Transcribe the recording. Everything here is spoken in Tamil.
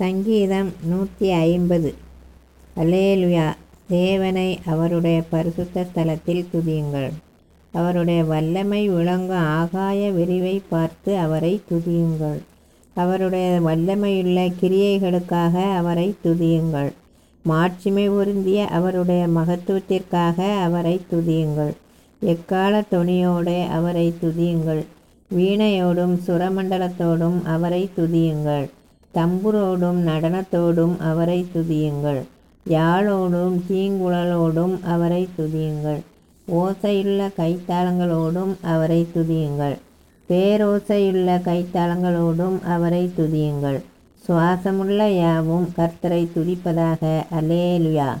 சங்கீதம் நூற்றி ஐம்பது அலேலுயா தேவனை அவருடைய பரிசுத்த ஸ்தலத்தில் துதியுங்கள். அவருடைய வல்லமை விளங்கும் ஆகாய விரிவை பார்த்து அவரை துதியுங்கள். அவருடைய வல்லமையுள்ள கிரியைகளுக்காக அவரை துதியுங்கள். மாட்சிமை பொருந்திய அவருடைய மகத்துவத்திற்காக அவரை துதியுங்கள். எக்கால துணியோடு அவரை துதியுங்கள். வீணையோடும் சுரமண்டலத்தோடும் அவரை துதியுங்கள். தம்புரோடும் நடனத்தோடும் அவரை துதியுங்கள். யாழோடும் தீங்குழலோடும் அவரை துதியுங்கள். ஓசையுள்ள கைத்தாளங்களோடும் அவரை துதியுங்கள். பேரோசையுள்ள கைத்தாளங்களோடும் அவரை துதியுங்கள். சுவாசமுள்ள யாவும் கர்த்தரை துதிப்பதாக. அலேலுயா